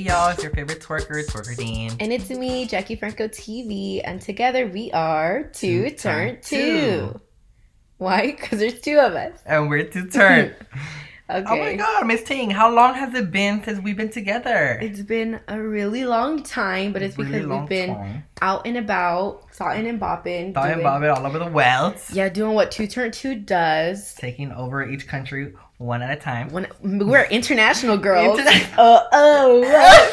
y'all, it's your favorite twerker, Twerker Dean. And it's me, Jackie Franco TV, and together we are Two, Two Turn Turn Two. Two. Why? Because there's two of us. And we're Two turn. Okay. Oh my god, Miss Ting, how long has it been since we've been together? It's been a really long time, but it's because we've been time. out and about, salting and bopping. And it all over the world. Yeah, doing what Two Turn Two does. Taking over each country one at a time. When we're international girls. Interna- oh, oh.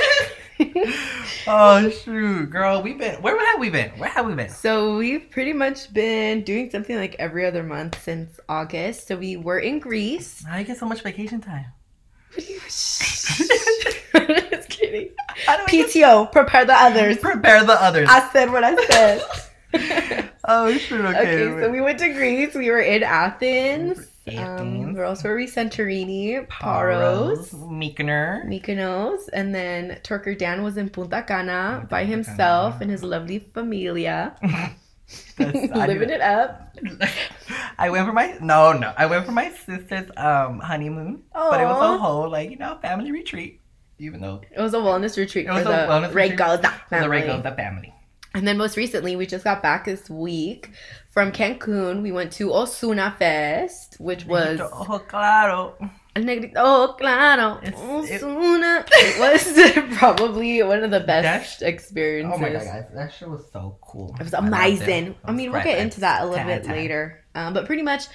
oh shoot, girl, we've been where have we been? Where have we been? So we've pretty much been doing something like every other month since August. So we were in Greece. How you get so much vacation time? Just kidding. I get- PTO, prepare the others. prepare the others. I said what I said. oh shoot, okay. okay, so we went to Greece. We were in Athens. Um, Athens. where else were? Santorini, Paros, Mykonos. Mykonos, and then Turker Dan was in Punta Cana Punta by Cana. himself and his lovely familia, I living it up. I went for my no no. I went for my sister's um honeymoon, but it was a whole like you know family retreat. Even though It was a wellness retreat It for was a the wellness retreat the. The family. And then most recently, we just got back this week from Cancun. We went to Osuna Fest, which was oh claro. oh claro, It's- it- Osuna. It, was probably one of the best That- experiences. Oh my god, guys, that shit was so cool. It was I loved it. amazing. It I was mean, we'll get into that a little bit out of ten. later. Um, but pretty much,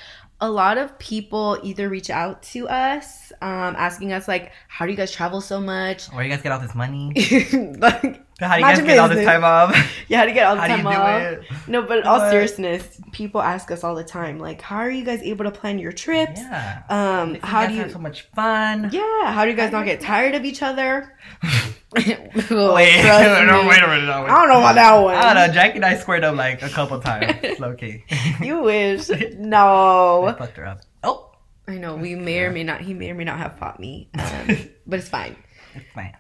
a lot of people either reach out to us, um, asking us like, "How do you guys travel so much?" Where do you guys get all this money? like, How do you Mind guys get all this time off? yeah, how do you get all the How do you time off? it? No, but in all seriousness, people ask us all the time, like, how are you guys able to plan your trips? Yeah. Um, how do you? have so much fun? Yeah, how do you guys How not you- get tired of each other? Wait, no, wait a minute. No, wait. I don't know about that one. I don't know. Jackie and I squared up like a couple times. Low key. You wish. No. I fucked her up. Oh, I know we may or may not. He may or may not have fought me, um, but it's fine.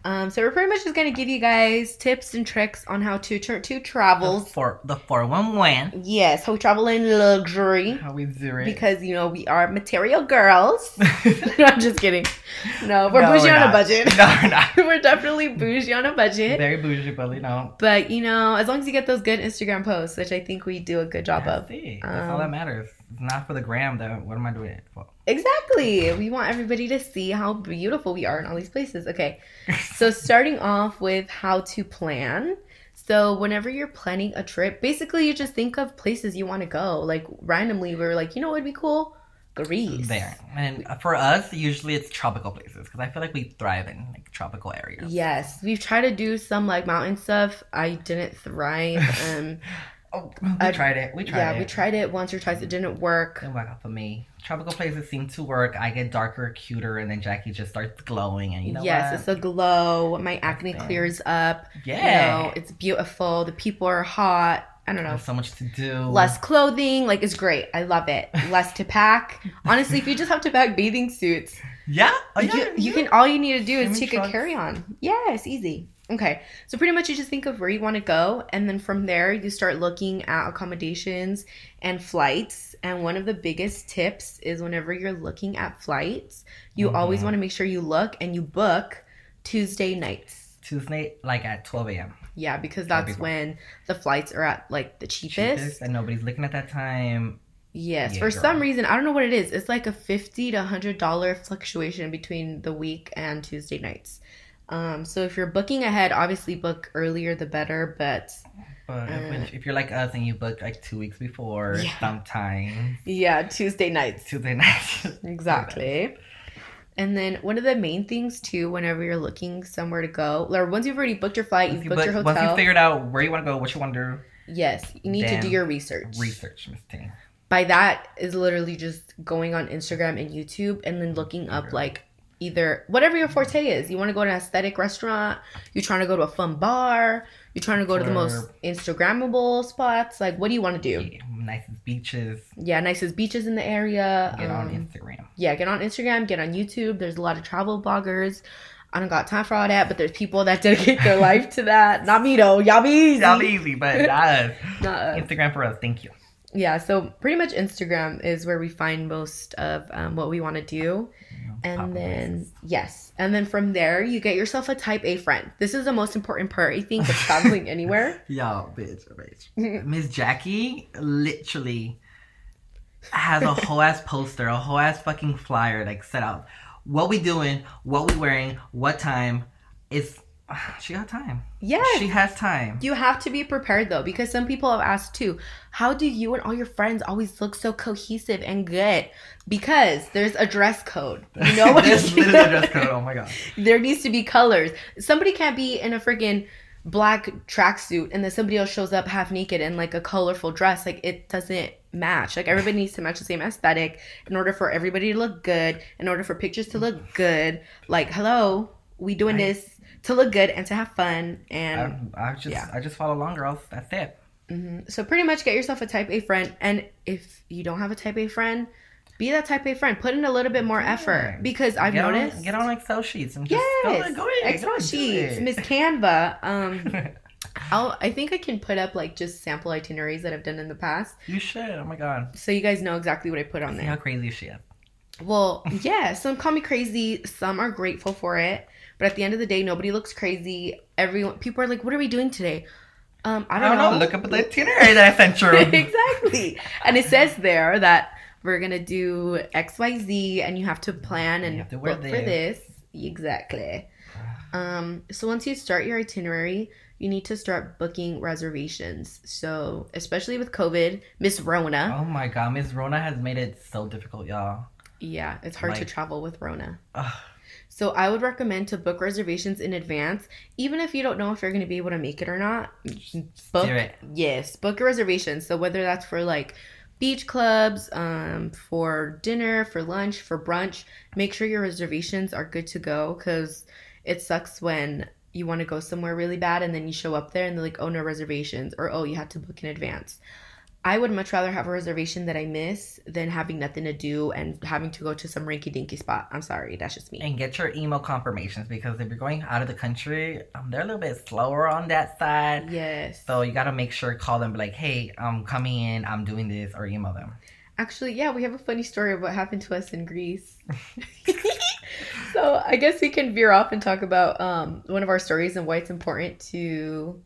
Um, so we're pretty much just gonna give you guys tips and tricks on how to turn to The travels. four, the four one one. Yes, how we travel in luxury How we do it? because you know we are material girls. no, I'm just kidding. No, we're No, bougie we're on a budget. No, we're not. we're definitely bougie on a budget. Very bougie, but you know. But you know, as long as you get those good Instagram posts, which I think we do a good job That's of. it. That's all that Um, matters. It's not for the gram, though. What am I doing it for? Exactly. We want everybody to see how beautiful we are in all these places. Okay. So starting off with how to plan. So whenever you're planning a trip, basically you just think of places you want to go. Like randomly, we were like, you know what would be cool? Greece. there. And for us, usually it's tropical places because I feel like we thrive in like tropical areas. Yes, we've tried to do some like mountain stuff. I didn't thrive. Um, Oh, we I- tried it. We tried yeah, it. Yeah, we tried it once or twice. It didn't work. Didn't work out for me. Tropical places seem to work. I get darker, cuter, and then Jackie just starts glowing. And you know yes, what? it's a glow. My acne it. clears up. yeah. You know, it's beautiful. The people are hot. I don't know. There's so much to do. less clothing like it's great i love it less to pack honestly if you just have to pack bathing suits Yeah. Oh, yeah. you, you can all you need to do is take a carry-on yeah it's easy okay so pretty much you just think of where you want to go and then from there you start looking at accommodations and flights and one of the biggest tips is whenever you're looking at flights you always Mhm. want to make sure you look and you book tuesday nights Tuesday, like at 12 a.m. yeah because that's when the flights are at like the cheapest and nobody's looking at that time. Yes, Yeah, for girl. some reason, I don't know what it is. It's like a fifty to hundred dollar fluctuation between the week and Tuesday nights. Um, so if you're booking ahead, obviously book earlier the better. But But Uh. if, if you're like us and you book like two weeks before, Yeah. sometimes yeah, Tuesday nights Tuesday night. exactly. And then one of the main things too, whenever you're looking somewhere to go, or once you've already booked your flight, Once you've you, booked book, your hotel. once you figured out where you want to go, what you want to do, yes, you need to do your research. research, Miss Ting. By that is literally just going on Instagram and YouTube and then looking up like either whatever your forte is. You want to go to an aesthetic restaurant, you're trying to go to a fun bar, you're trying to go to the most Instagrammable spots. Like, what do you want to do? Yeah, nicest beaches. Yeah, nicest beaches in the area. Get on um, Instagram. yeah, get on Instagram, get on YouTube. There's a lot of travel bloggers. I don't got time for all that, but there's people that dedicate their life to that. Not me though. Y'all be easy. Y'all be easy, but not us. Not us. Instagram for us. Thank you. yeah, so pretty much Instagram is where we find most of um, what we want to do. And Pop then, yes. And then from there, you get yourself a type A friend. This is the most important part, I think, of traveling anywhere. Yo, bitch, bitch. Miss Jackie literally has a whole ass poster, a whole ass fucking flyer, like set out. What we doing, what we wearing, what time. It's she got time. Yeah. She has time. You have to be prepared though, because some people have asked too, how do you and all your friends always look so cohesive and good? Because there's a dress code. You know what There's literally a dress code. Oh my god. There needs to be colors. Somebody can't be in a freaking black tracksuit and then somebody else shows up half naked in like a colorful dress. Like it doesn't match. Like everybody needs to match the same aesthetic in order for everybody to look good, in order for pictures to look good. Like, hello, we doing Right. this to look good and to have fun and I, I just Yeah. I just follow along, girls. That's it. Mhm. So pretty much get yourself a type A friend, and if you don't have a type A friend, be that type A friend. Put in a little bit more effort because I've get noticed. on, get on Excel sheets and just yes, go, go ahead, Excel go sheets. Miss Canva. Um, I'll, I think I can put up like just sample itineraries that I've done in the past, you should. Oh my god. so you guys know exactly what I put on See how there. crazy she is. Well, yeah, some call me crazy, some are grateful for it, but at the end of the day, nobody looks crazy. Everyone, people are like, "What are we doing today?" Um, I I don't, don't know. Look up at the itinerary that I sent you. exactly. And it says there that we're gonna do X, Y, Z, and you have to plan and to book for this. this. Exactly. Um, so once you start your itinerary, you need to start booking reservations. So especially with COVID, Miss Rona, Oh my god, Miss Rona has made it so difficult, y'all. yeah, it's hard to travel with Rona. Ugh. So I would recommend to book reservations in advance, even if you don't know if you're going to be able to make it or not. Book, do it. yes, book a reservation. So whether that's for like beach clubs, um, for dinner, for lunch, for brunch, make sure your reservations are good to go because it sucks when you want to go somewhere really bad and then you show up there and they're like, oh no reservations or oh you had to book in advance. I would much rather have a reservation that I miss than having nothing to do and having to go to some rinky dinky spot. I'm sorry, that's just me. And get your email confirmations because if you're going out of the country, um, they're a little bit slower on that side. Yes. So you gotta make sure call them be like, hey, I'm coming in, I'm doing this, or email them. Actually, yeah, we have a funny story of what happened to us in Greece. so I guess we can veer off and talk about um, one of our stories and why it's important to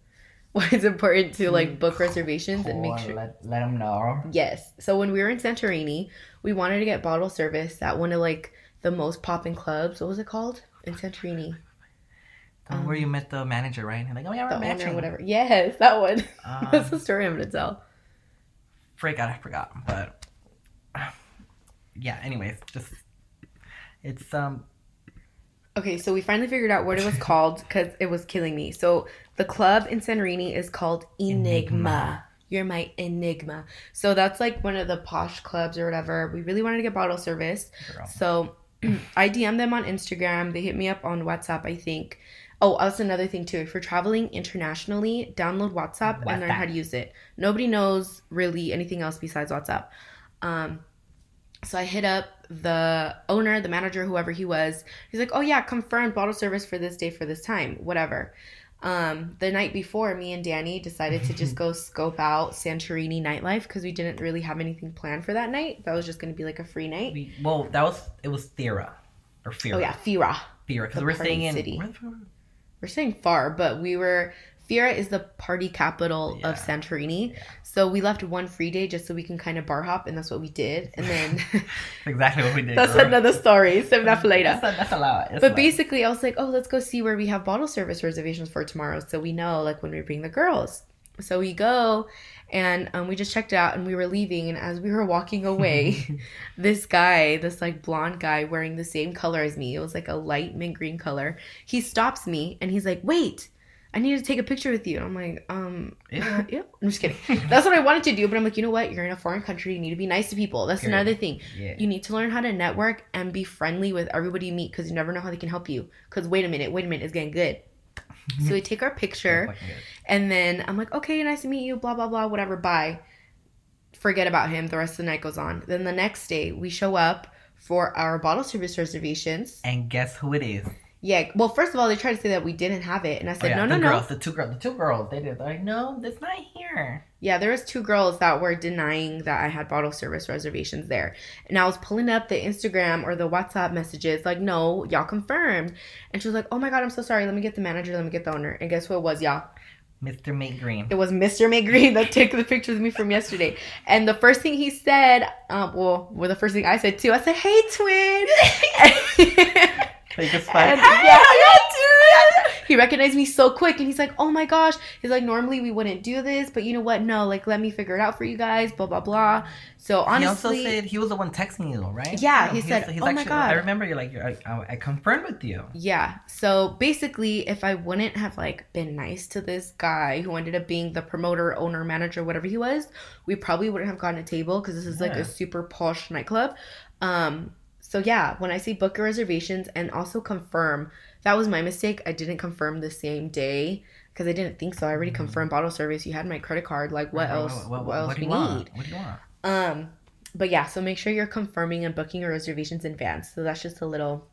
why it's important to like book reservations and make sure. let, let them know. Yes. So when we were in Santorini, we wanted to get bottle service at one of like the most popping clubs. What was it called in Santorini? Um, where you met the manager, right? And like, oh yeah, we're matching. whatever. Yes, that one. That's Um, the story I'm gonna tell. freak out, I forgot. But yeah, anyways, just it's um Okay, so we finally figured out what it was called because it was killing me. So the club in Santorini is called Enigma. Enigma. You're my enigma. So that's like one of the posh clubs or whatever. We really wanted to get bottle service. girl. So I DM'd them on Instagram. They hit me up on WhatsApp, I think. Oh, that's another thing too. If you're traveling internationally, download WhatsApp and learn how to use it. Nobody knows really anything else besides WhatsApp. Um, so I hit up the owner, the manager, whoever he was. He's like, "Oh yeah, confirmed bottle service for this day for this time, whatever." Um, the night before, me and Danny decided to just go scope out Santorini nightlife because we didn't really have anything planned for that night. That was just going to be like a free night. we, well, that was it was Thera or Fira. Oh yeah, Fira. Fira because we're staying in city. where the fuck- We're staying far, but we were. Fira is the party capital Yeah. of Santorini, Yeah. so we left one free day just so we can kind of bar hop, and that's what we did. And then exactly what we did. that's girl. another story. Seven enough later. That's that's a lot. But lot. basically, I was like, oh, let's go see where we have bottle service reservations for tomorrow, so we know like when we bring the girls. So we go, and um, we just checked it out, and we were leaving, and as we were walking away, this guy, this like blonde guy wearing the same color as me, it was like a light mint green color. He stops me, and he's like, wait. I need to take a picture with you. And I'm like, um, Yeah. yeah. I'm just kidding. That's what I wanted to do, but I'm like, you know what? You're in a foreign country. You need to be nice to people. That's another thing. yeah. You need to learn how to network and be friendly with everybody you meet because you never know how they can help you. Because wait a minute, wait a minute, it's getting good. so we take our picture, and then I'm like, okay, nice to meet you, blah, blah, blah, whatever, bye. Forget about him. The rest of the night goes on. Then the next day, we show up for our bottle service reservations. And guess who it is? Yeah. Well, first of all, they tried to say that we didn't have it, and I Oh, said, yeah, no, no, the no. girls, the two girls, the two girls, they did. They're like, no, it's not here. Yeah, there was two girls that were denying that I had bottle service reservations there. And I was pulling up the Instagram or the WhatsApp messages like, "No, y'all confirmed." And she was like, "Oh my god, I'm so sorry. Let me get the manager, let me get the owner." And guess who it was, y'all? Mr. Mate Green. It was Mr. McGreen that took the picture with me from yesterday. And the first thing he said, um, well, well, the first thing I said too, I said, "Hey, twin." Like it's And- fine. yeah, yeah. He recognized me so quick, and he's like, "Oh my gosh!" He's like, "Normally we wouldn't do this, but you know what? No, like let me figure it out for you guys." Blah blah blah. So honestly, he also said he was the one texting you, right? Yeah, he He's- said, "Oh my God." I remember you're like, you're, I, I, I confirmed with you. yeah. So basically, if I wouldn't have like been nice to this guy who ended up being the promoter, owner, manager, whatever he was, we probably wouldn't have gotten a table because this is like a super posh nightclub. Um. So yeah, when I say book your reservations and also confirm, that was my mistake. I didn't confirm the same day because I didn't think so. I already confirmed bottle service. You had my credit card. Like what else? What, else do we you want? need? What do you want? Um, but yeah, so make sure you're confirming and booking your reservations in advance. So that's just a little,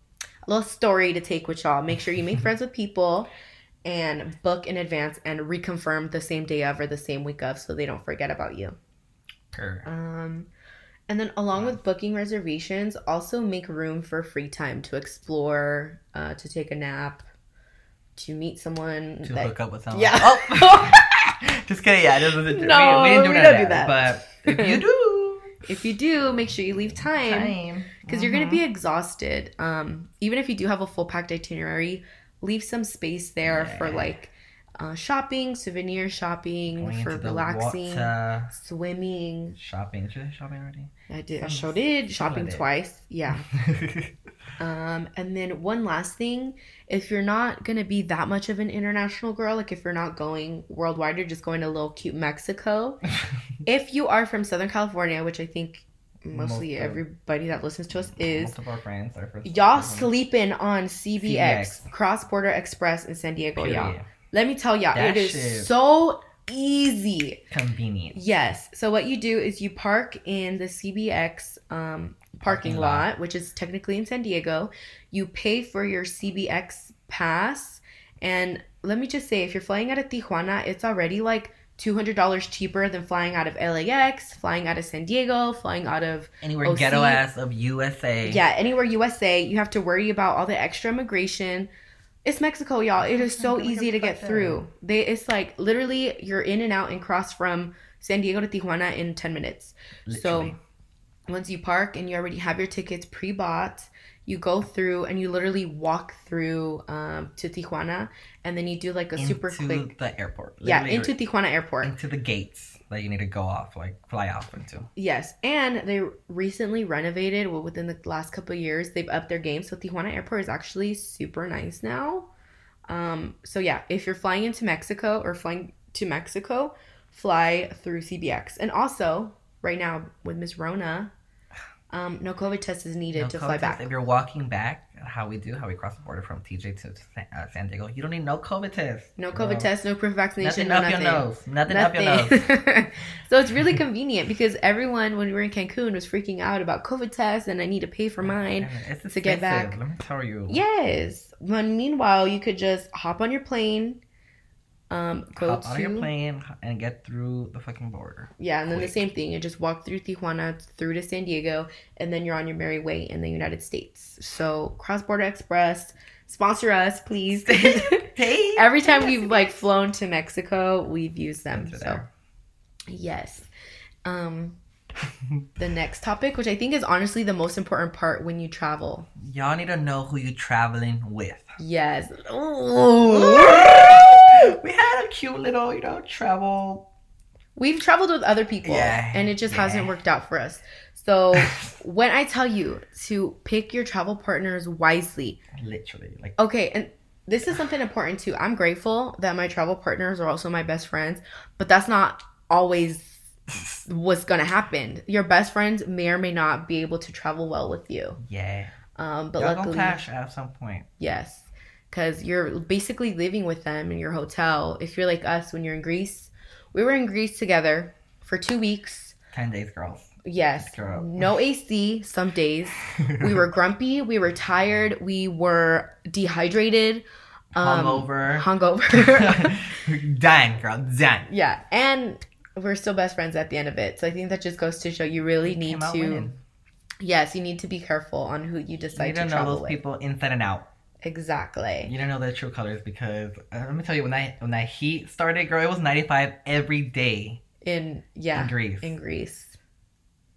a little story to take with y'all. Make sure you make friends with people and book in advance and reconfirm the same day of or the same week of, so they don't forget about you. Sure. Um, and then along with booking reservations, also make room for free time to explore, uh, to take a nap, to meet someone. to that- hook up with someone. Yeah. Oh. Just kidding. Yeah, this was a, No, we, we didn't do, we don't do that. But if you do, if you do, make sure you leave time. time. because you're going to be exhausted. Um, even if you do have a full packed itinerary, leave some space there for like uh, shopping, souvenir shopping, Going for relaxing, swimming. shopping. Did you say shopping already? I did. I sure did shopping did. twice. Yeah. Um, and then one last thing, if you're not gonna be that much of an international girl, like if you're not going worldwide, you're just going to little cute Mexico. if you are from Southern California, which I think mostly Most everybody that listens to us is, Most of our friends are Y'all sleeping on CBX, CBX. Cross Border Express in San Diego, y'all. Let me tell y'all, That it is so easy. Convenient. Yes. So what you do is you park in the CBX um, parking Parking lot, lot. which is technically in San Diego. You pay for your CBX pass, and let me just say, if you're flying out of Tijuana, it's already like. $200 cheaper than flying out of LAX, flying out of San Diego, flying out of Anywhere OC. ghetto ass of USA. yeah, anywhere USA, you have to worry about all the extra immigration. It's Mexico, y'all. It is so easy to get through. They it's like literally you're in and out and cross from San Diego to Tijuana in 10 minutes. Literally. So once you park and you already have your tickets pre-bought, you go through and you literally walk through um, to Tijuana and then you do like a super quick the airport. yeah into Tijuana airport. into the gates that you need to go off, like fly off into. Yes, and they recently renovated. Well, within the last couple of years, they've upped their game. So Tijuana Airport is actually super nice now. Um, so yeah, if you're flying into Mexico or flying to Mexico, fly through CBX. And also, right now with Miss Rona, um, no COVID test is needed No to COVID fly test. back. If you're walking back, how we do, how we cross the border from TJ to San, uh, San Diego, you don't need no COVID test. No. COVID test, no proof of vaccination, Nothing no up nothing. your nose. Nothing, up your nose. Nothing. so it's really convenient because everyone, when we were in Cancun, was freaking out about COVID tests and I need to pay for mine. It's to get back. Let me tell you. Yes. But meanwhile, you could just hop on your plane, um, go Hop to on your plane and get through the fucking border. yeah, and then the same thing. You just walk through Tijuana through to San Diego, and then you're on your merry way in the United States. So Cross Border Express sponsor us, please. Hey, Every time we've like flown to Mexico, we've used them. So there. yes. Um, the next topic, which I think is honestly the most important part when you travel. Y'all need to know who you're traveling with. Yes. We had a cute little, you know, travel. We've traveled with other people Yeah, and it just yeah. hasn't worked out for us. So when I tell you to pick your travel partners wisely, Literally, like okay, and this is something important too. I'm grateful that my travel partners are also my best friends, but that's not always what's gonna happen. Your best friends may or may not be able to travel well with you. yeah. Um, but Y'all luckily, clash at some point. Yes. Because you're basically living with them in your hotel. If you're like us when you're in Greece, we were in Greece together for two weeks. Ten days, girls. Yes. No AC some days. We were grumpy. We were tired. We were dehydrated. Um, hungover. hungover. done, girl, done. yeah. And we're still best friends at the end of it. So I think that just goes to show you really need to. Yes, you need to be careful on who you You decide need to know travel those with. people inside and out. Exactly. You don't know their true colors because uh, let me tell you when that when that heat started, girl, it was 95 every day In yeah. in Greece. In Greece.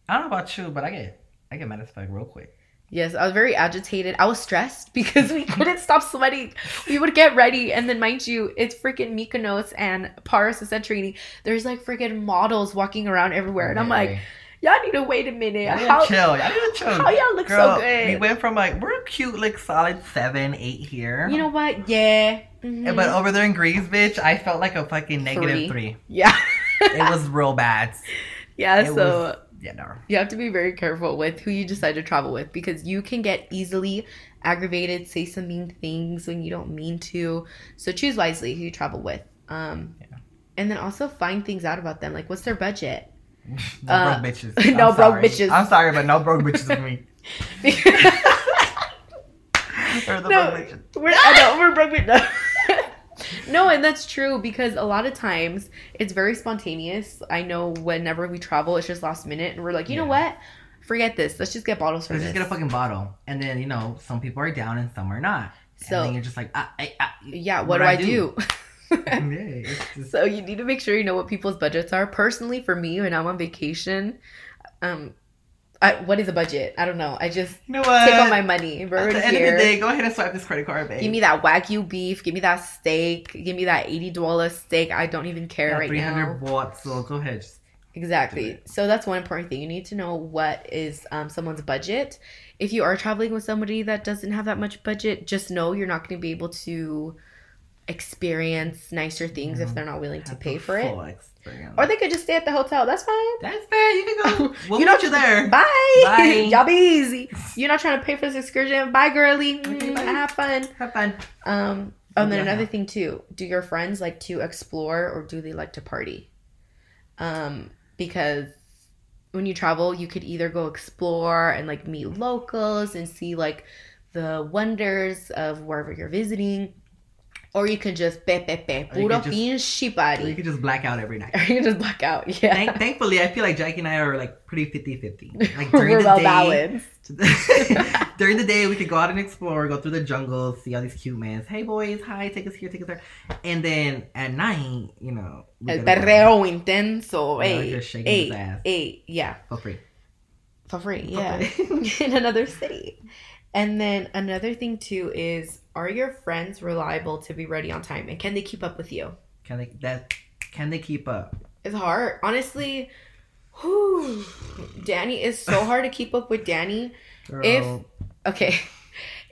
I don't know about you, but I get I get mad as fuck real quick. Yes, I was very agitated. I was stressed because we couldn't stop sweating. We would get ready, and then, mind you, it's freaking Mykonos and Paros and Santorini. There's like freaking models walking around everywhere, and I'm like, y'all need to wait a minute. y'all need How, to chill. Y'all need to chill. how y'all look Girl, so good? we went from like we're cute like solid seven, eight here. you know what? Yeah. Mhm. But over there in Greece, bitch, I felt like a fucking negative Three. three. yeah. It was real bad. yeah. It so was, yeah, no. you have to be very careful with who you decide to travel with because you can get easily aggravated, say some mean things when you don't mean to. So choose wisely who you travel with. Um, Yeah. And then also find things out about them, like what's their budget. No Uh, broke bitches. no I'm broke sorry. bitches. I'm sorry, but no broke bitches with me. The no, broke bitches. we're, I know, we're broke. bitch- No. no, and that's true because a lot of times it's very spontaneous. I know whenever we travel, it's just last minute, and we're like, you know what? Forget this. Let's just get bottle Let's service. just get a fucking bottle, and then you know some people are down and some are not. So- and then you're just like, ah, ah, ah. yeah, what, do I do? yeah, just, so you need to make sure you know what people's budgets are. Personally, for me, when I'm on vacation, um, I, what is a budget? I don't know. I just you know what? take all my money. We're At the end here. of the day, go ahead and swipe this credit card, babe. Give me that wagyu beef. Give me that steak. Give me that eighty dollar steak. I don't even care yeah, right 300 now. watts. So go ahead. Just, Exactly. So that's one important thing. You need to know what is um, someone's budget. If you are traveling with somebody that doesn't have that much budget, just know you're not going to be able to experience nicer things if Mhm. they're not willing to pay for it. experience. Or they could just stay at the hotel. That's fine. That's fair. You can go. We'll You know- you there. Bye. Bye. Y'all be easy. You're not trying to pay for this excursion. Bye, girly. Okay, Mm, bye. Have fun. Have fun. Um, and then Yeah. another thing too, do your friends like to explore or do they like to party? Um, because when you travel, you could either go explore and like meet locals and see like the wonders of wherever you're visiting, or you can just pe pe pe you puro could just- pinche Or you party. can just black out every night. Or you can just black out. Yeah, Thank, thankfully, I feel like Jackie and I are like pretty 50-50. Like during we're the well day, balanced. during the day, we could go out and explore, go through the jungle, see all these cute men. Hey boys, hi, take us here, take us there. And then at night, you know, El gotta go perreo intenso. Yeah, Hey, just shaking hey, his ass. hey, yeah. for free. for free For yeah in another city and then another thing too is are your friends reliable to be ready on time? And can they keep up with you? Can they that? Can they keep up? it's hard. Honestly whew, danny is so hard to keep up with danny. Girl, If- okay.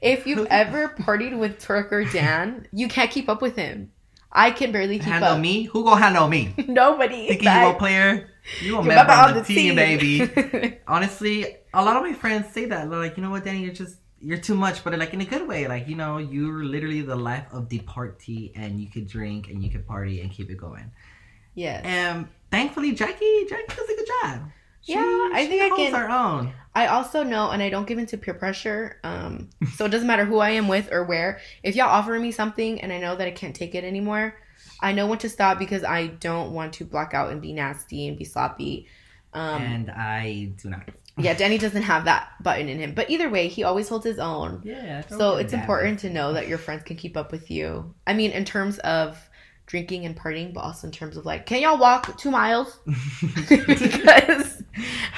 If you've ever partied with turk or dan you can't keep up with him. I can barely keep handle up. me, who gonna handle me? nobody. Thinking you a player? You a member member of the team, baby. Honestly, a lot of my friends say that. They're like, you know what, Danny, you're just you're too much, but like in a good way. Like, you know, you're literally the life of the party, and you could drink and you could party and keep it going. Yeah. And thankfully, Jackie, Jackie does a good job. Yeah, I think I can- her own. I also know, and I don't give into peer pressure. Um, so it doesn't matter who I am with or where. If y'all offer me something and I know that I can't take it anymore, I know when to stop because I don't want to black out and be nasty and be sloppy. Um, and I do not. Yeah, Danny doesn't have that button in him. But either way, he always holds his own. Yeah. So it's important to know that your friends can keep up with you. I mean, in terms of drinking and partying, but also in terms of like, can y'all walk two miles? because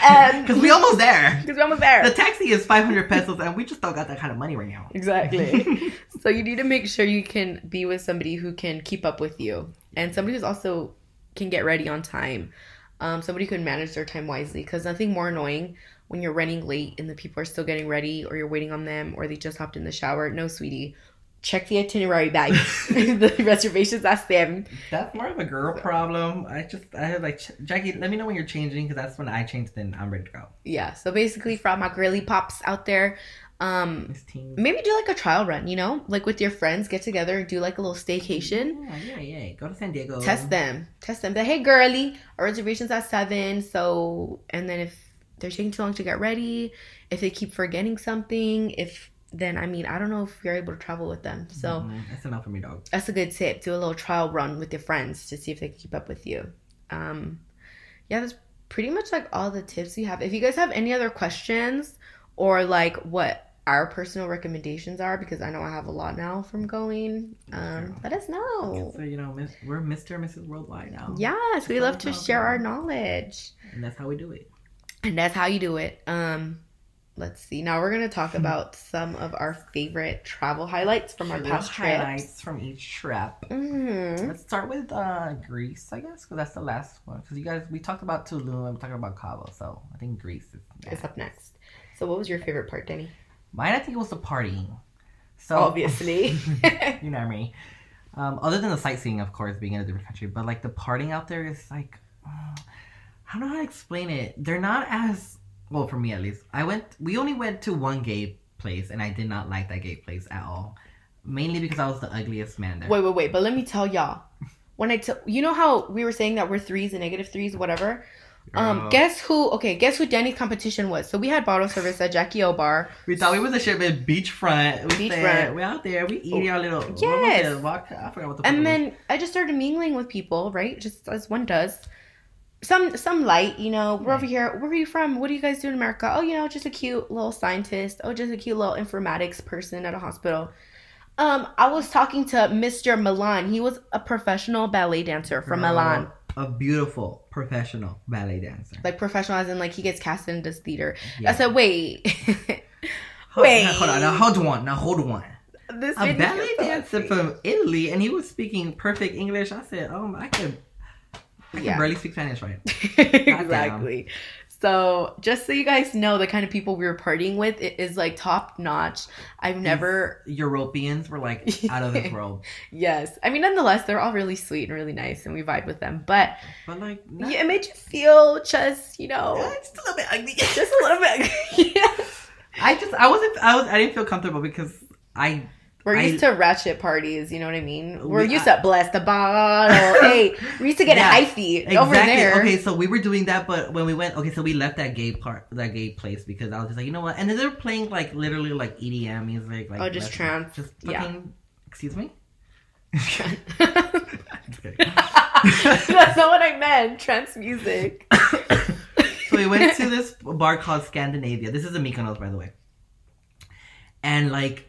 um, because we almost there. because we're almost there. The taxi is 500 pesos, and we just don't got that kind of money right now. Exactly. so you need to make sure you can be with somebody who can keep up with you and somebody who's also can get ready on time. Um, somebody can manage their time wisely because nothing more annoying when you're running late and the people are still getting ready or you're waiting on them or they just hopped in the shower. No, sweetie. Check the itinerary bag. the reservations ask them. That's more of a girl problem. I just, I have like, Jackie, let me know when you're changing, because that's when I change, then I'm ready to go. Yeah. So basically, from my girly pops out there, um, maybe do like a trial run. You know, like with your friends, get together and do like a little staycation. Yeah, yeah, yeah. Go to San Diego. test them test them but hey girly our reservations at seven so and then if they're taking too long to get ready, if they keep forgetting something, if then I mean I don't know if you're able to travel with them. So Mhm, that's enough for me, dog. that's a good tip. Do a little trial run with your friends to see if they can keep up with you. Um, yeah, that's pretty much like all the tips we have. If you guys have any other questions or like what our personal recommendations are, because I know I have a lot now from going, um, let us know. So you know, miss, we're Mr. and Mrs. Worldwide now. Yes, we love to share our knowledge. and that's how we do it. And that's how you do it. Um, let's see. Now we're gonna talk about some of our favorite travel highlights from our past trips. highlights from each trip. Mhm. Let's start with uh, Greece, I guess, because that's the last one. Because you guys, we talked about Tulum and we talked about Cabo, so I think Greece is It's up next. So, what was your favorite part, Denny? Mine, I think, it was the partying. So Obviously. you know me. Um, other than the sightseeing, of course, being in a different country, but like the partying out there is like, uh, I don't know how to explain it. They're not as well for me at least. I went, we only went to one gay place, and I did not like that gay place at all. Mainly because I was the ugliest man there. Wait, wait, wait. But let me tell y'all. When I tell you know how we were saying that we're threes and negative threes, whatever. Um, guess who? Okay, guess who Danny's competition was? So we had bottle service at Jackie O Bar. We thought we was a ship in beachfront. We Beachfront. said, we out there, we eat our little. Yes. Vodka? I forgot what the. and was. then I just started mingling with people, right? Just as one does. Some some light, you know. We're over here. Where are you from? What do you guys do in America? Oh, you know, just a cute little scientist. Oh, just a cute little informatics person at a hospital. Um, I was talking to Mr. Milan. He was a professional ballet dancer from Girl, Milan. A beautiful professional ballet dancer. Like professional as in like he gets cast does theater. Yeah. I said, wait. Wait. now, hold on. Now hold on. Now hold on. this A ballet dancer from Italy, and he was speaking perfect English. I said, "Oh, I could, I can Yeah. barely speak Spanish, right?" exactly. So just so you guys know the kind of people we were partying with, it is like top notch. I've never Europeans were like out of this world, yes. I mean nonetheless, they're all really sweet and really nice and we vibe with them. But but like, not, yeah, it made you feel just, you know, Yeah, just a little bit ugly. just a little bit yeah. I just, I wasn't, I was, I didn't feel comfortable because I We're I- used to ratchet parties, you know what I mean? We're We- used uh, to bless the bottle. hey, we used to get Yeah, a hyphy over there. Okay, so we were doing that, but when we went, okay, so we left that gay part, that gay place because I was just like, you know what? And then they were playing like literally like EDM music, like Oh, just trance. just Yeah. Excuse me. That's not what I meant. Trance music. so we went to this bar called Scandinavia. This is in Mykonos, by the way. And like,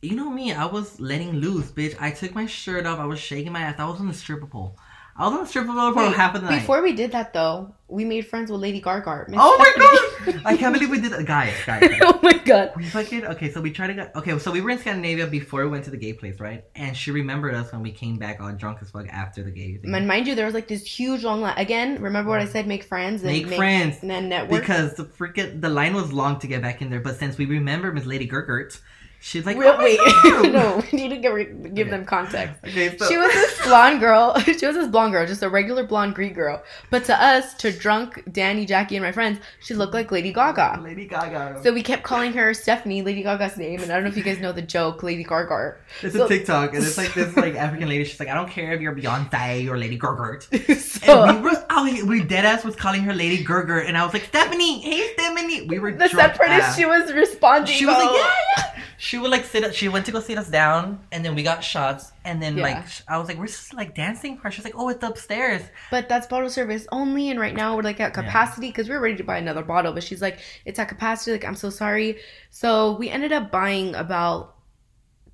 you know me, I was letting loose, bitch. I took my shirt off. I was shaking my ass. I was on the stripper pole. I was on the stripper pole for Wait, half of the night. Before we did that though, we made friends with Lady Gaga. Oh my god! I can't believe we did that, guys. Guys, guys. oh my god. We fucking okay. So we tried to get okay. So we were in Scandinavia before we went to the gay place, right? And she remembered us when we came back all drunk as fuck after the gay thing. And mind you, there was like this huge long line. Again, remember what I said? Make friends and Make friends. and then network. because the freaking the line was long to get back in there. But since we remember Miss Lady Gergert, she's like, Wait, oh wait. No, we need to give, give Okay. them context. Okay, so She was this blonde girl. she was this blonde girl, just a regular blonde Greek girl. But to us, to drunk Danny, Jackie, and my friends, she looked like Lady Gaga. Lady Gaga. So we kept calling her Stephanie, Lady Gaga's name, and I don't know if you guys know the joke, Lady Gaga. it's so- a TikTok, and it's like this like African lady. She's like, I don't care if you're Beyonce or Lady Gergert. so And we were, oh, we dead ass was calling her Lady Gergert, and I was like, Stephanie, hey Stephanie. We were the drunk sad part is she was responding. She was like, yeah, yeah. She would like sit. She went to go sit us down, and then we got shots, and then Yeah. like I was like, we're just like dancing part?" She's like, "Oh, it's upstairs." But that's bottle service only, and right now we're like at capacity because we are ready to buy another bottle. But she's like, it's at capacity. Like, I'm so sorry. So we ended up buying about.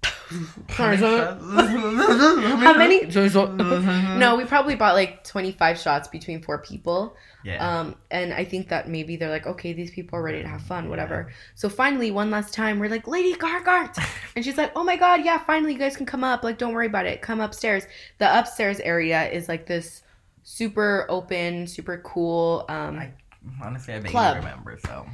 How many? no, we probably bought like 25 shots between four people. Yeah. Um, and I think that maybe they're like, okay, these people are ready to have fun, whatever. So finally, one last time, we're like, Lady Gargart. and she's like, oh my God, yeah, finally, you guys can come up. Like, don't worry about it. Come upstairs. The upstairs area is like this super open, super cool. Um, I- Honestly, I vaguely remember. So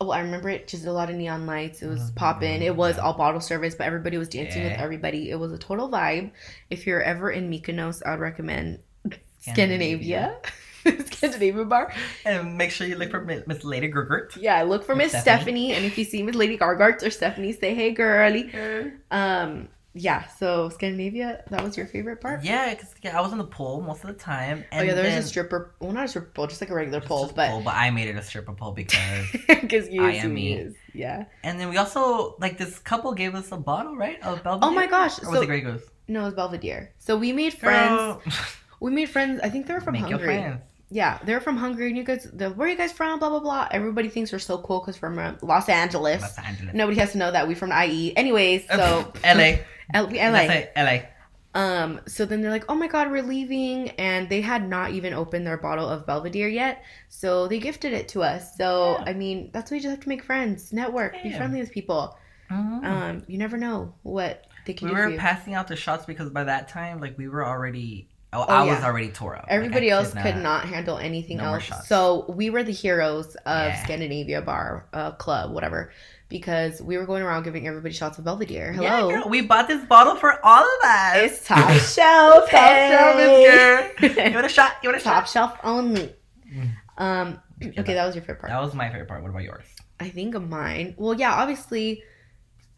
oh, I remember it. Just a lot of neon lights. It was Mhm. popping. It was all bottle service, but everybody was dancing with everybody. It was a total vibe. If you're ever in Mykonos, I would recommend Scandinavia. Scandinavia. Scandinavia bar. and make sure you look for Miss Lady Gergert. Yeah, look for Miss Stephanie. Stephanie. and if you see Miss Lady Gargart or Stephanie, say hey girly. Um, yeah, so Scandinavia, that was your favorite part? Yeah, because yeah, I was in the pool most of the time. oh yeah, there was a stripper. Well, not a stripper pole, just like a regular pole, but pole, but I made it a stripper pole because. because you I am me. use. Yeah. and then we also like this couple gave us a bottle, right? Of Belvedere. Oh my gosh! Or was So it Grey Goose? no, it was Belvedere. So we made friends. We made friends. I think they were from Make Hungary. Yeah, they're from Hungary. And you guys, where are you guys from? Blah blah blah. Everybody thinks we're so cool because we're from uh, Los Angeles. Los Angeles. Nobody has to know that we from IE. Anyways, so LA. L- LA. LA. Um, so then they're like, "Oh my god, we're leaving," and they had not even opened their bottle of Belvedere yet, so they gifted it to us. So Yeah. I mean, that's why you just have to make friends, network, be friendly with people. Mhm. Um, you never know what they can we do for were passing out the shots because by that time, like we were already. Oh, Oh, I was already tore up. Everybody I else could not handle anything no else. So we were the heroes of Yeah. Scandinavia Bar uh, Club, whatever, because we were going around giving everybody shots of Belvedere. Yeah, Hello, girl, we bought this bottle for all of us. it's top shelf. Top shelf good. Give it a shot. Give it a top shot. shelf only. Mm. Um, okay, that was your favorite part. That was my favorite part. What about yours? I think of mine. Well, yeah, obviously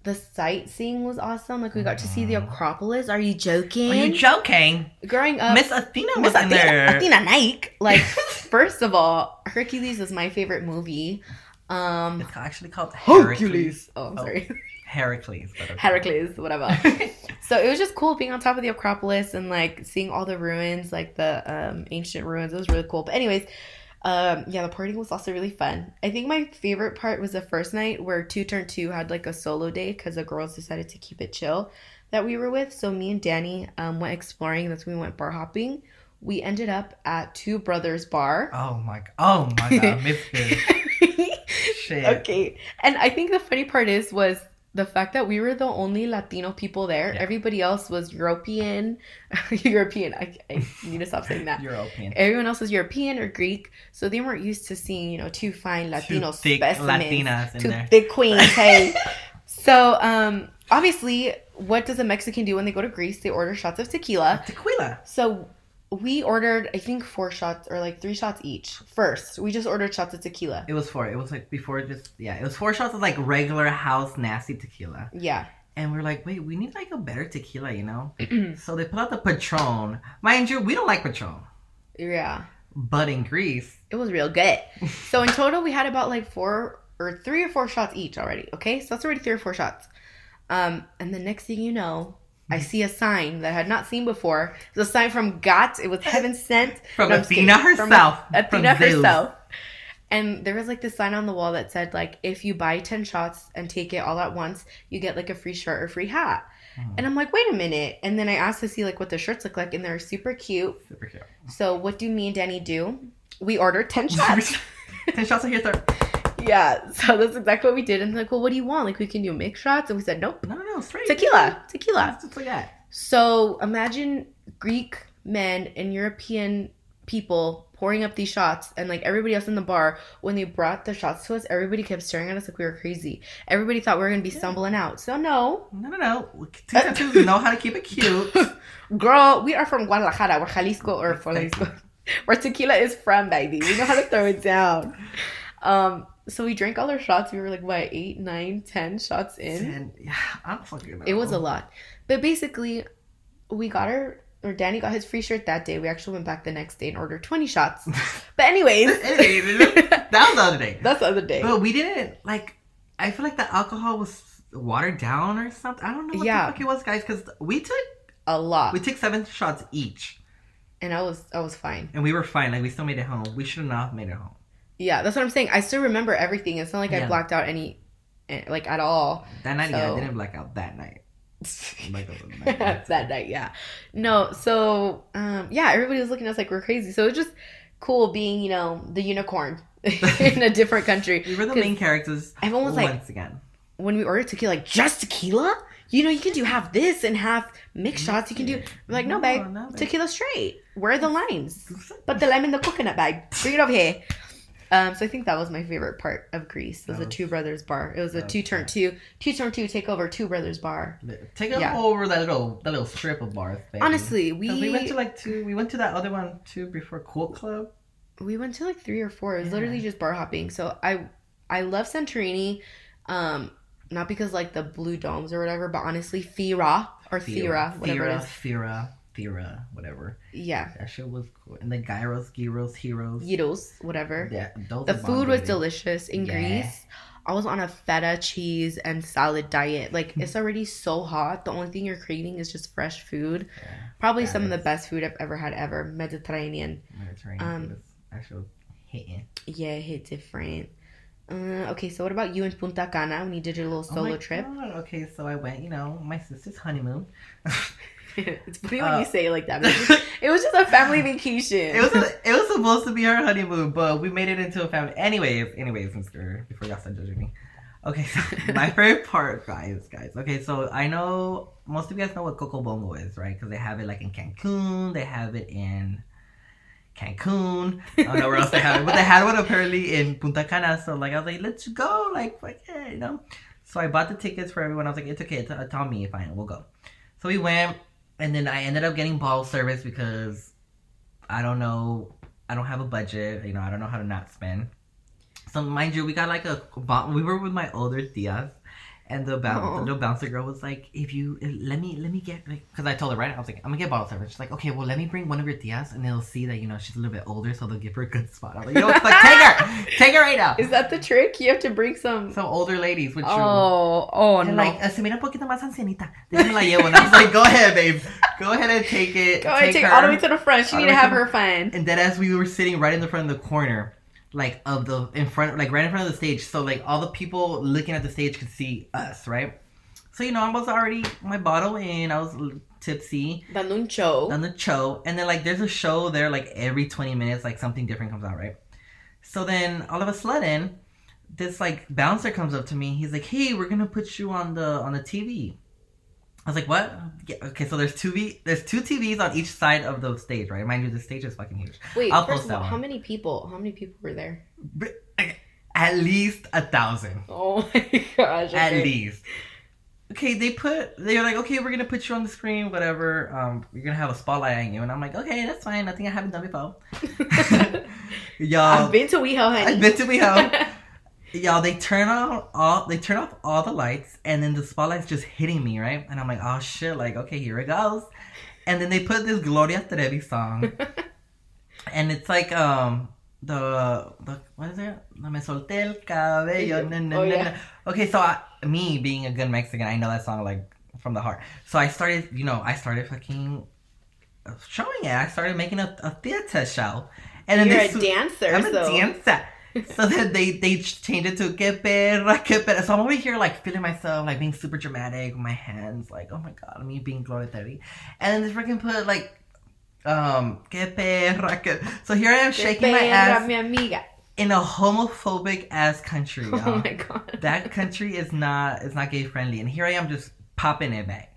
the sightseeing was awesome. Like we got to see the Mhm. Acropolis. Are you joking? Are you joking? Growing up, Miss Athena Miss was in Athena, there. Athena Nike. Like, first of all, Hercules is my favorite movie. Um, It's actually called Hercules. Oh, I'm Oh. sorry. Heracles. okay. Heracles, whatever. so it was just cool being on top of the Acropolis and like seeing all the ruins, like the um, ancient ruins. It was really cool. But anyways, um, yeah, the party was also really fun. I think my favorite part was the first night where Two Turn Two had like a solo day because the girls decided to keep it chill that we were with. So me and Danny um, went exploring. That's when we went bar hopping. We ended up at Two Brothers Bar. Oh my god. Oh my god. Shit. okay and i think the funny part is was the fact that we were the only latino people there Yeah. everybody else was european european I, I need to stop saying that European. everyone else was european or greek so they weren't used to seeing you know two fine latino Two thick specimens Latinas in two there. thick queens hey so um obviously what does a mexican do when they go to greece they order shots of tequila Tequila. so we ordered i think four shots or like three shots each first we just ordered shots of tequila It was four. It was like before just yeah. It was four shots of like regular house nasty tequila, yeah and we are like, wait, we need like a better tequila, you know. so they put out the Patron. Mind you, we don't like Patron, yeah but in Greece, It was real good. So in total, we had about like four or three or four shots each already. Okay, so that's already three or four shots. Um, and the next thing you know, I see a sign that I had not seen before. It's a sign from God. It was heaven sent from No, Athena kidding. From herself, Athena from herself. And there was like this sign on the wall that said like, if you buy ten shots and take it all at once, you get like a free shirt or free hat. Mhm. And I'm like, wait a minute. And then I asked to see like what the shirts look like, and they're super cute. Super cute. So what do me and Danny do? We order ten shots. Ten shots of here, sir. Yeah, so that's exactly what we did. And like, well, what do you want? Like, we can do mix shots. And we said, nope, No, no, no, straight tequila, tequila. Like that. So imagine Greek men and European people pouring up these shots, and like everybody else in the bar, when they brought the shots to us, everybody kept staring at us like we were crazy. Everybody thought we were gonna be stumbling out. So no, No, no, no. Tattoos know how to keep it cute. girl, we are from Guadalajara, or Jalisco, or Jalisco, where tequila is from, baby. We know how to throw it down. Um, so we drank all our shots. We were like, what, eight, nine, ten shots in? And yeah, I'm fucking. It was a lot. But basically, we got our, or Danny got his free shirt that day. We actually went back the next day and ordered 20 shots. But, anyways, Anyway, that was the other day. that's the other day. But we didn't like. I feel like the alcohol was watered down or something. I don't know what Yeah. the fuck it was, guys. Because we took A lot. we took seven shots each, And I was, I was fine. and we were fine. Like we still made it home. We should not have made it home. Yeah, that's what I'm saying. I still remember everything. It's not like I blacked out any, eh, like, at all. That night, yeah, So- I didn't black out that night. That night, yeah. No, so um, yeah, everybody was looking at us like we're crazy. So it was just cool being, you know, the unicorn in a different country. We were the main characters Everyone was like, once again. when we ordered tequila, like just tequila? You know, you can do half this and half mixed shots. You can do. We're like, no, babe, no, babe. tequila straight. Where are the lines? Put the lime in the coconut bag. Bring it over here. Um, so I think that was my favorite part of Greece. It was That a Two Brothers bar. It was a two turn two, two turn two take over Two Brothers bar. Take Yeah. over that little that little strip of bars. Baby. Honestly, we we went to like two. We went to that other one too before Cool Club. we went to like three or four. It was Yeah. literally just bar hopping. So I I love Santorini. Um, not because like the blue domes or whatever, but honestly, Thera or Thera, whatever Thera, it is. Thera, Thera, whatever. Yeah, That shit was cool. And the gyros, gyros, heroes. gyros, whatever. Yeah, The food was delicious in Yeah. Greece. I was on a feta cheese and salad diet. Like it's already so hot. The only thing you're craving is just fresh food. Probably That some of the best food I've ever had ever. Mediterranean. Mediterranean Um, food is actually hitting. Yeah, it hit different. Uh, okay, so what about you in Punta Cana when you did your little Oh solo trip? God, Okay, so I went, you know, my sister's honeymoon. it's funny when Uh, you say it like that. It was just a family vacation. It was a, it was supposed to be our honeymoon, but we made it into a family. Anyways, anyways, Mr. Before y'all start judging me. Okay, so my favorite part, guys, guys. Okay, so I know most of you guys know what Coco Bongo is, right? Because they have it like in Cancun, they have it in Cancun. I don't know where else they have it, but they had one apparently in Punta Cana. So like I was like, let's go, like, fuck yeah, you know. So I bought the tickets for everyone. I was like, it's okay, it's, it's on me, fine, we'll go. So we went, and then I ended up getting ball service because I don't know, I don't have a budget. You know, I don't know how to not spend. So mind you, we got like a we were with my older tias, and the, Aw. the bouncer girl was like, "If you uh, let me let me get like, because I told her right, I was like, I'm gonna get bottle service. She's like, okay, well let me bring one of your tias, and they'll see that you know she's a little bit older, so they'll give her a good spot. I was like, you know, what? like take her, take her right now. Is that the trick? You have to bring some. Some older ladies with you. Oh, oh no. like, "Ah, se mira un poquito más ancianita. Déjame la llevo. And I was like, go ahead, babe. Go ahead and take it. Go ahead, take her. her all the way to the front. She need to have her fun. And then as we were sitting right in the front of the corner, like of the in front, like right in front of the stage, so like all the people looking at the stage could see us, right? So you know, I was already my bottle in. I was tipsy Dando un show. the show, and then like there's a show there, like every 20 minutes, like something different comes out, right? So then all of a sudden, this like bouncer comes up to me. He's like, "Hey, we're gonna put you on the on the TV." I was like, "What?" Yeah, okay, so there's two v there's two TVs on each side of the stage, right? Mind you, the stage is fucking huge. Wait, I'll first of all, how many people? How many people were there? At least a thousand. Oh my gosh. At least. Okay, they put they're like, okay, we're gonna put you on the screen, whatever. Um, you're gonna have a spotlight on you, and I'm like, okay, that's fine. Nothing I haven't done before. Y'all, I've been to WeHo, honey. I've been to WeHo. Y'all, they turn on all they turn off all the lights, and then the spotlight's just hitting me, right? And I'm like, oh shit, like okay, here it goes. And then they put this Gloria Trevi song, and it's like um the the what is it? Me solté el cabello. na, na, Oh, na, yeah. Okay, so I, me being a good Mexican, I know that song like from the heart. So I started, you know, I started fucking showing it. I started making a, a theater show, and then You're a dancer, I'm a dancer. so then they they changed it to que perra, que perra. So I'm over here like feeling myself like being super dramatic with my hands, like oh my god, me being Gloria Trevi. And then they freaking put like um que perra, que... So here I am shaking my ass mi amiga. in a homophobic ass country. Oh y'all. my god. that country is not is not gay friendly, and here I am just popping it back.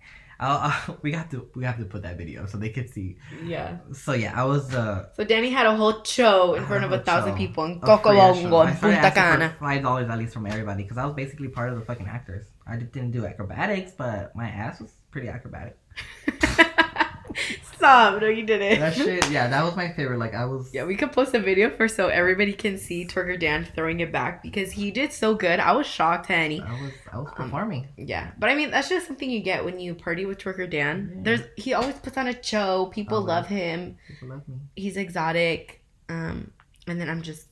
I'll, I'll, we have to we have to put that video so they could see. Yeah. So yeah, I was uh So Danny had a whole show in front of a thousand show. people in a free ass show. Cocobongo in Punta Cana. Five dollars at least from everybody because I was basically part of the fucking actors. I didn't do acrobatics, but my ass was pretty acrobatic. Stop! No, you didn't. That shit, yeah, that was my favorite. Like I was, Yeah, we could post a video for so everybody can see Twerker Dan throwing it back because he did so good. I was shocked, Henny. I was, I Um, was performing. Yeah, but I mean that's just something you get when you party with Twerker Dan. Yeah. There's he always puts on a show. People I love love- him. People love me. He's exotic. Um, and then I'm just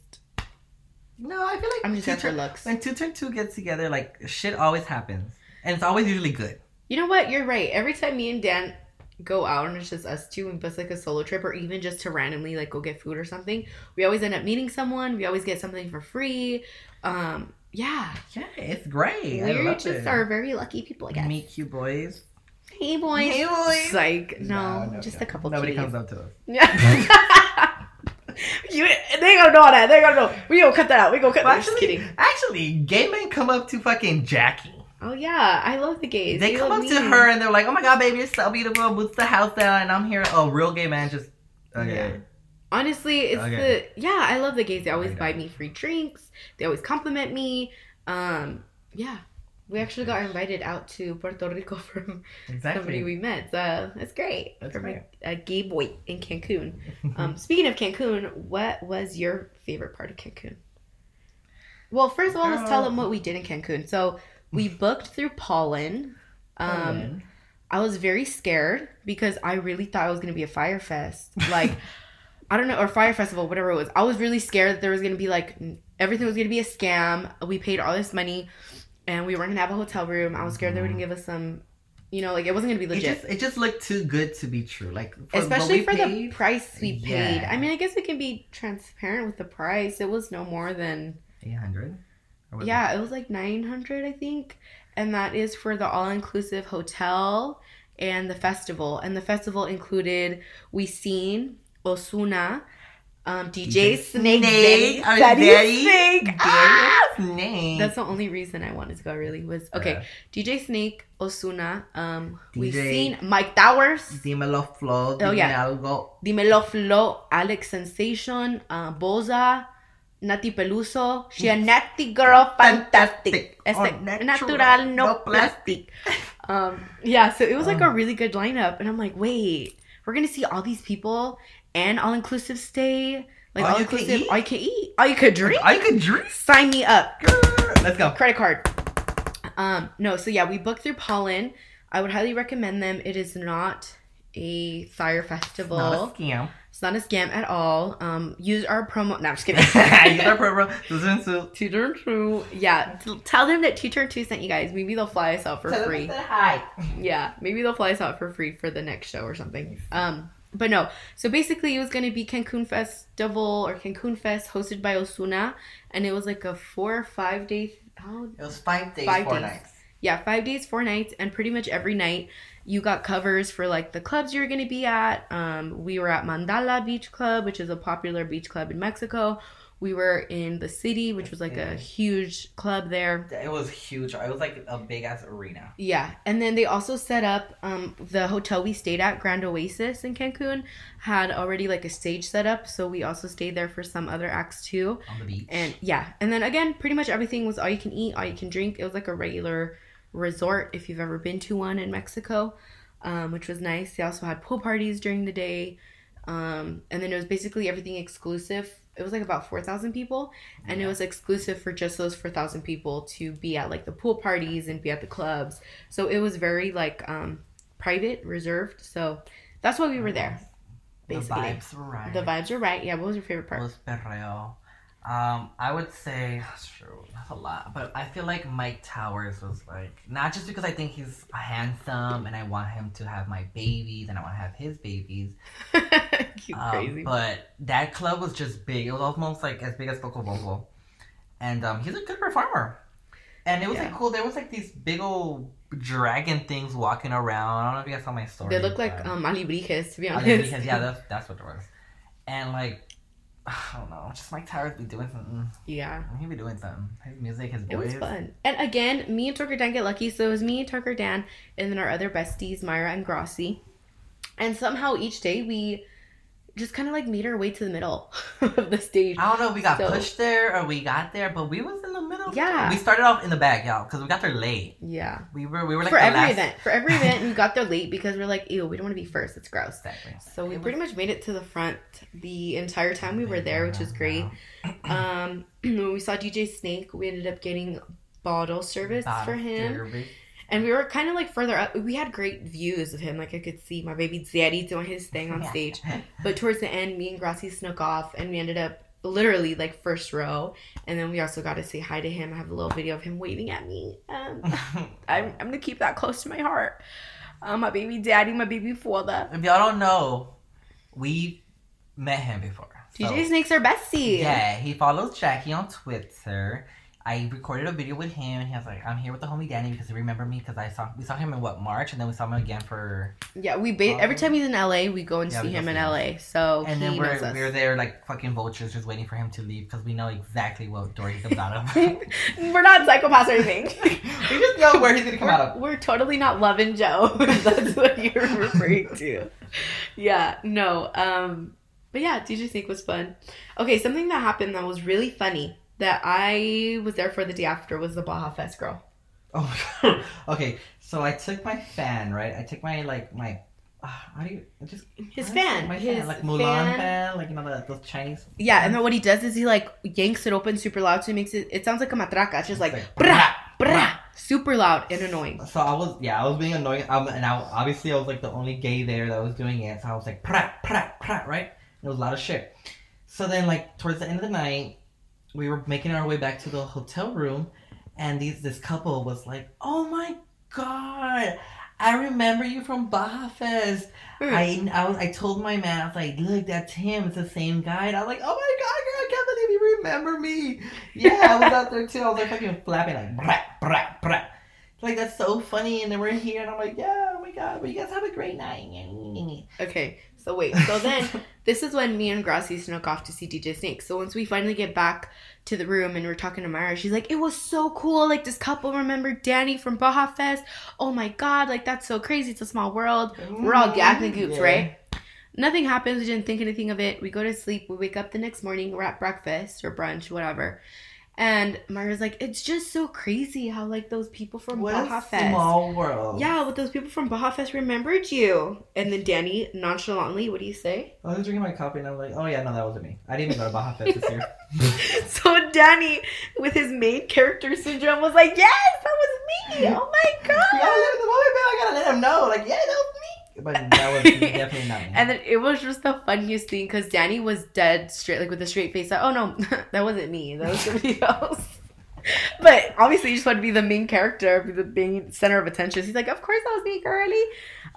No, I feel like I'm just two there looks. when two turn two gets together, like shit always happens, and it's always usually good. You know what? You're right. Every time me and Dan go out and it's just us two and it's like a solo trip or even just to randomly like go get food or something, we always end up meeting someone. We always get something for free. Um, yeah. Yeah, it's great. We just it. are very lucky people, I guess. Meet cute boys. Hey boys. Hey, boys. Like no, just no. a couple. Nobody kitties. comes up to us. Yeah. you, they gonna know that. They gonna know. We gonna cut that out. We gonna cut. Well, actually, kidding. actually, gay men come up to fucking Jackie. Oh yeah, I love the gays. They come love up to her and they're like, "Oh my god, baby, you're so beautiful." Boots the house down, and I'm here. Oh, real gay man, just okay. Yeah. Honestly, it's Okay. the yeah. I love the gays. They always buy me free drinks. They always compliment me. Um, yeah. We actually got invited out to Puerto Rico from Exactly. somebody we met. So it's great. That's from great. A, a gay boy in Cancun. Um, speaking of Cancun, what was your favorite part of Cancun? Well, first of all, let's tell them what we did in Cancun. So we booked through Pollen. Um, I was very scared because I really thought it was gonna be a Fyre Fest, like I don't know, or Fyre Festival, whatever it was. I was really scared that there was gonna be like everything was gonna be a scam. We paid all this money, and we weren't gonna have a hotel room. I was scared they wouldn't give us some, you know, like it wasn't gonna be It legit. just, it just looked too good to be true. Like, for Especially for the price we paid. Yeah. I mean, I guess we can be transparent with the price. It was no more than 800. Or it- Yeah, it was like 900, I think. And that is for the all inclusive hotel and the festival. And the festival included We Seen, Ozuna, um, DJ, Snake, Daddy, Daddy Daddy, Snake. Daddy Ah! Snake. That's the only reason I wanted to go, really, was okay. DJ Snake, Ozuna, um, We DJ. Seen, Mike Towers, Dímelo Flow. Oh, dime yeah. algo. Dímelo Flow, Alex Sensation, uh, Boza, Nathy Peluso, she a natty girl, fantastic. Fantastic. Oh, Este, natural, natural, no, no plastic. um, yeah, so it was like a Um. really good lineup, and I'm like, wait, we're gonna see all these people and all inclusive stay, like All all inclusive, all you can eat, all you could drink. I could drink. Sign me up, Let's go. credit card. Um, no, so yeah, we booked through Pollen. I would highly recommend them. It is not a Fyre Festival. Not a scam. It's not a scam at all. Um, use our promo. No, I'm just kidding. Use our program. Listen to. Two turn two. Yeah, tell them that two turn two sent you guys. Maybe they'll fly us out for free. hi. Yeah, maybe they'll fly us out for free for the next show or something. Um, but no. So basically, it was gonna be Cancun Festival or Cancun Fest hosted by Ozuna, and it was like a four or five day. How It was five days, Five four days. nights. Yeah, five days, four nights, and pretty much every night you got covers for like the clubs you're gonna be at. Um, we were at Mandala Beach Club, which is a popular beach club in Mexico. We were in the city, which was like a huge club there. It was huge. It was like a big ass arena. Yeah, and then they also set up um, the hotel we stayed at, Grand Oasis in Cancun, had already like a stage set up, so we also stayed there for some other acts too. on the beach. And yeah, and then again, pretty much everything was all you can eat, all you can drink. It was like a regular resort if you've ever been to one in Mexico, um, which was nice. They also had pool parties during the day, um, and then it was basically everything exclusive. It was like about four thousand people, and it was exclusive for just those four thousand people to be at like the pool parties and be at the clubs. So it was very like um, private, reserved. So that's why we were there. Basically, The vibes were right. the vibes were right. Yeah, what was your favorite It part? was perreo. Um, I would say that's true. That's a lot, but I feel like Mike Towers was like not just because I think he's handsome and I want him to have my babies and I want to have his babies. you Um, crazy. but that club was just big. It was almost like as big as Foco Boco, and um, he's a good performer. And it was like cool. There was like these big old dragon things walking around. I don't know if you guys saw my story. They look like um, Alebrijes, to be honest. yeah, yeah, that's, that's what it was. And like, I don't know, just Mike Towers be doing something. yeah, He be doing something. His music, his voice. it was fun. And again, me and Twerker Dan get lucky. So it was me, and Twerker Dan, and then our other besties, Myra and Grossi. And somehow each day we just kind of like made our way to the middle of the stage. I don't know if we got So- pushed there or we got there, but we was in the middle. Yeah. We started off in the back, y'all, because we got there late. Yeah. We were we were like for every last... event. For every event, we got there late because we're like, ew, we don't want to be first. It's gross. Exactly. So we It pretty was- much made it to the front the entire time we were there, which was great. Um, when we saw DJ Snake, we ended up getting bottle service Bottle for him. service. And we were kind of like further up. We had great views of him. Like I could see my baby Zaddy doing his thing on stage. But towards the end, me and Grassi snuck off and we ended up literally like first row. And then we also got to say hi to him. I have a little video of him waving at me. Um, I'm, I'm going to keep that close to my heart. Uh, my baby daddy, my baby father. if y'all don't know, we met him before. So- DJ Snake's are bestie. Yeah, he follows Jackie on Twitter. I recorded a video with him, and he was like, "I'm here with the homie Danny because he remembered me because I saw we saw him in what March, and then we saw him again for, Yeah, we ba- every time he's in LA, we go and Yeah, see him in. LA. So and he then we're we're there like fucking vultures, just waiting for him to leave because we know exactly what door he comes out of. we're not psychopaths or anything. we just know where he's gonna come out We're, of. we're totally not loving Joe. That's what you're referring to. Yeah, no. Um, but yeah, DJ Snake was fun. Okay, something that happened that was really funny that I was there for the day after was the Baja Fest girl. Oh, okay. So I took my fan, right? I took my like my. Uh, how do you I just His how do you say fan, My his fan, like Mulan fan. fan. like you know the, those Chinese. Yeah, and then what he does is he like yanks it open super loud, so he makes it. It sounds like a matraca. It's just like It's like, brah brah. super loud and annoying. So I was, yeah, I was being annoying, um, and I, obviously I was like the only gay there that was doing it. So I was like, prat, prat, prat, right? And it was a lot of shit. So then, like towards the end of the night, we were making our way back to the hotel room, and these this couple was like, "Oh my god, I remember you from Baja Fest." Hmm. I, I was I told my man I was like, "Look, that's him. It's the same guy." And I was like, "Oh my god, girl, I can't believe you remember me." Yeah, I was out there too. I was like fucking flapping like brat brat brat. Like that's so funny, and then we're here, and I'm like, "Yeah, oh my god, but you guys have a great night." Okay, so wait. So then this is when me and Gracie snuck off to see DJ Snake. So once we finally get back to the room and we're talking to Myra, she's like, "It was so cool. Like this couple remembered Danny from Baja Fest. Oh my god, like that's so crazy. It's a small world. We're all mm-hmm. gagging goops, Yeah. right?" Nothing happens. We didn't think anything of it. We go to sleep. We wake up the next morning. We're at breakfast or brunch, whatever. And Myra's like, "It's just so crazy how like those people from What Baja a Fest." small world. Yeah, with those people from Baja Fest remembered you. And then Danny nonchalantly, what do you say? Oh, I was drinking my coffee, and I was like, "Oh yeah, no, that wasn't me. I didn't even go to Baja Fest this year." so Danny, with his main character syndrome, was like, "Yes, that was me! Oh my god!" the moment. I gotta let him know. Like, yeah, that was me. But that was definitely not me. And then it was just the funniest thing because Danny was dead straight, like with a straight face. Like, oh no, that wasn't me. That was somebody else. But obviously, you just want to be the main character, be the main center of attention. He's like, "Of course, that was me, girly."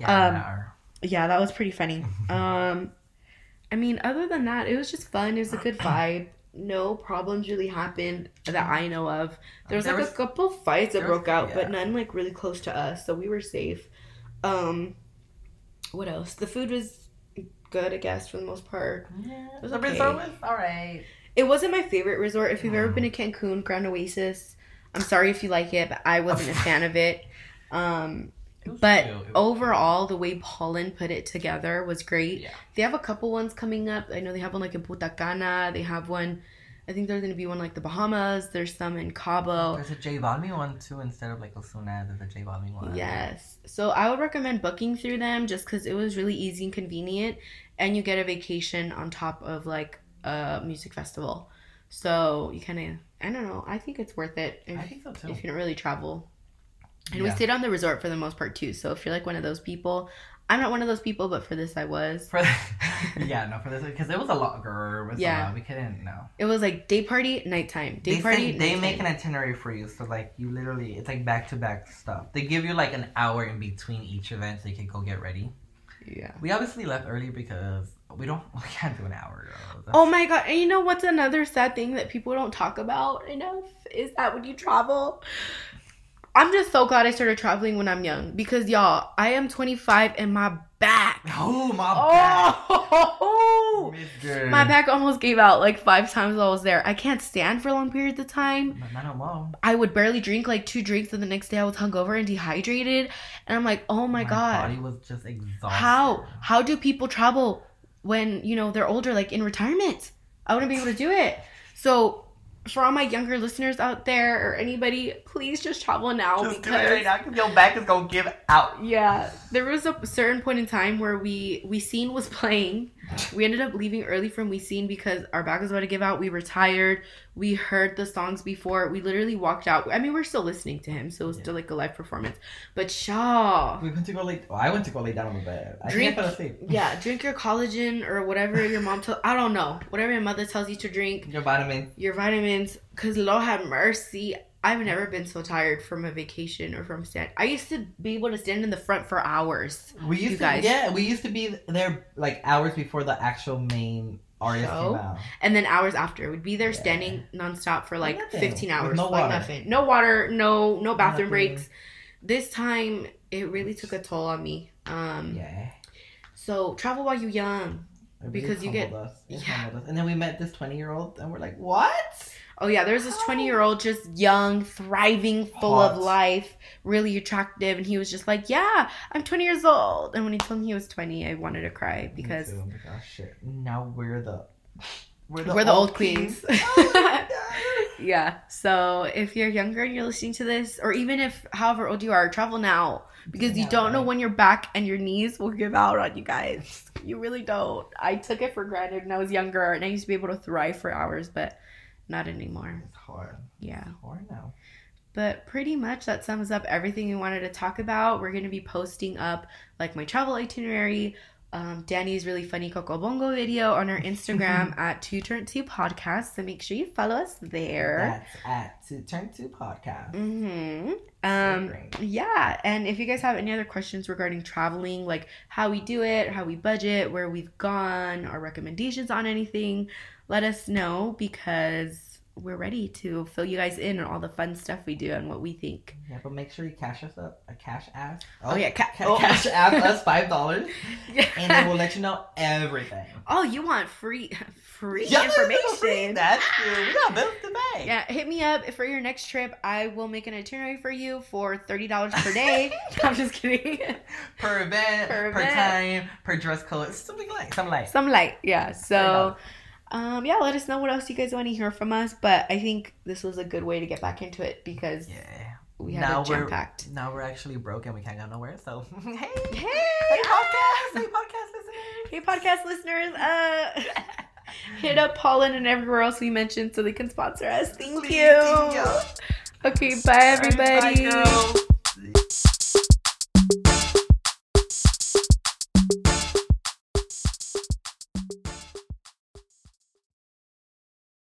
yeah, um, no. yeah, that was pretty funny. Um, I mean, other than that, it was just fun. It was a good vibe. No problems really happened that I know of. There was There like was- a couple fights that there was- broke out, but none like really close to us, so we were safe. Um, what else? The food was good, I guess, for the most part. Yeah, was the okay. resort was alright. It wasn't my favorite resort. If you've ever been to Cancun, Grand Oasis, I'm sorry if you like it, but I wasn't a fan of it. Um, but overall, the way Pollen put it together was great. Yeah. They have a couple ones coming up. I know they have one like in Punta Cana. They have one. I think there's gonna be one like the Bahamas. There's some in Cabo. There's a J Balvin one too instead of like Ozuna. There's a J Balvin one. Yes. So I would recommend booking through them just because it was really easy and convenient, and you get a vacation on top of like a music festival. So you kind of, I don't know. I think it's worth it if, I think so too. if you don't really travel. And we stayed on the resort for the most part too. So if you're like one of those people, I'm not one of those people, but for this I was. For yeah, no, for this because it was a lot, girl. Was Yeah. lot. We couldn't no. It was like day party, nighttime. Day They party. they make an itinerary for you, so like you literally, it's like back to back stuff. They give you like an hour in between each event, so you can go get ready. Yeah. We obviously left early because we don't, we can't do an hour. Oh my god! And you know what's another sad thing that people don't talk about enough is that when you travel, I'm just so glad I started traveling when I'm young because y'all, I am 25 and my back. Oh my oh, back. Oh, Mister. my back almost gave out like five times while I was there. I can't stand for long periods of time. But not no more. I would barely drink like two drinks, and the next day I was hungover and dehydrated. And I'm like, oh my, god, body was just exhausted. how how do people travel when you know they're older like in retirement i wouldn't be able to do it so for all my younger listeners out there or anybody please just travel now Just do because it right now because your back is gonna give out. yeah there was a certain point in time where we Wisin was playing we ended up leaving early from Wisin because our back was about to give out we were tired we heard the songs before we literally walked out i mean we're still listening to him so it was Yeah. still like a live performance but shaw We went to go lay. Oh, I went to go lay down on the bed. I Drink- think I fell asleep. Yeah, drink your collagen or whatever your mom tells. I don't know. Whatever your mother tells you to drink, Your vitamins. your vitamins. Cause Lord have mercy. I've never been so tired from a vacation or from stand. I used to be able to stand in the front for hours. We used to, guys. yeah, we used to be there like hours before the actual main artist Show? came out. And then hours after, we'd be there Yeah. standing nonstop for like Nothing. 15 With hours. no like water. nothing. No water, no no bathroom Nothing. breaks. This time it really took a toll on me. Um Yeah. so travel while you're young. It Because you get- us. It Yeah. And then we met this 20 year old and we're like, what? Oh yeah, there's this 20 year old just young, thriving, full Hot. of life, really attractive, and he was just like, "Yeah, I'm 20 years old." And when he told me he was 20, I wanted to cry because Me too. I'm like, oh shit. Now we're the. We're we're the old queens. Oh my yeah. So if you're younger and you're listening to this, or even if however old you are, travel now because you don't know when your back and your knees will give out on you guys. You really don't. I took it for granted when I was younger, and I used to be able to thrive for hours, but not anymore. It's hard. Yeah. It's hard now. But pretty much that sums up everything we wanted to talk about. We're going to be posting up like my travel itinerary, um, Danny's really funny Coco Bongo video on our Instagram at Two Turn Two Podcast. So make sure you follow us there. That's at Two Turn Two Podcast. Mm-hmm. Um, great. yeah, and if you guys have any other questions regarding traveling, like how we do it, how we budget, where we've gone, our recommendations on anything, let us know because we're ready to fill you guys in on all the fun stuff we do and what we think. Yeah, but make sure you cash us up. A cash app. Oh, yeah, ca- ca- oh. cash app us five dollars, yeah. and then we'll let you know everything. oh, you want free free Yeah, information? That's true. We got bills to pay. Yeah, hit me up for your next trip. I will make an itinerary for you for thirty dollars per day. I'm just kidding. Per event, Per per, event. time, per dress code, something like, something like. Some light, yeah. So, $30. Um, yeah, let us know what else you guys want to hear from us. But I think this was a good way to get back into it because Yeah. we had now we're jam packed. now we're actually broke and we can't go nowhere. So hey, Hey, hey podcast, hey podcast listeners. Hey, podcast listeners, uh, hit up Pollen and everywhere else we mentioned so they can sponsor us. Thank Please, you. thank you. Okay, bye, everybody. Bye.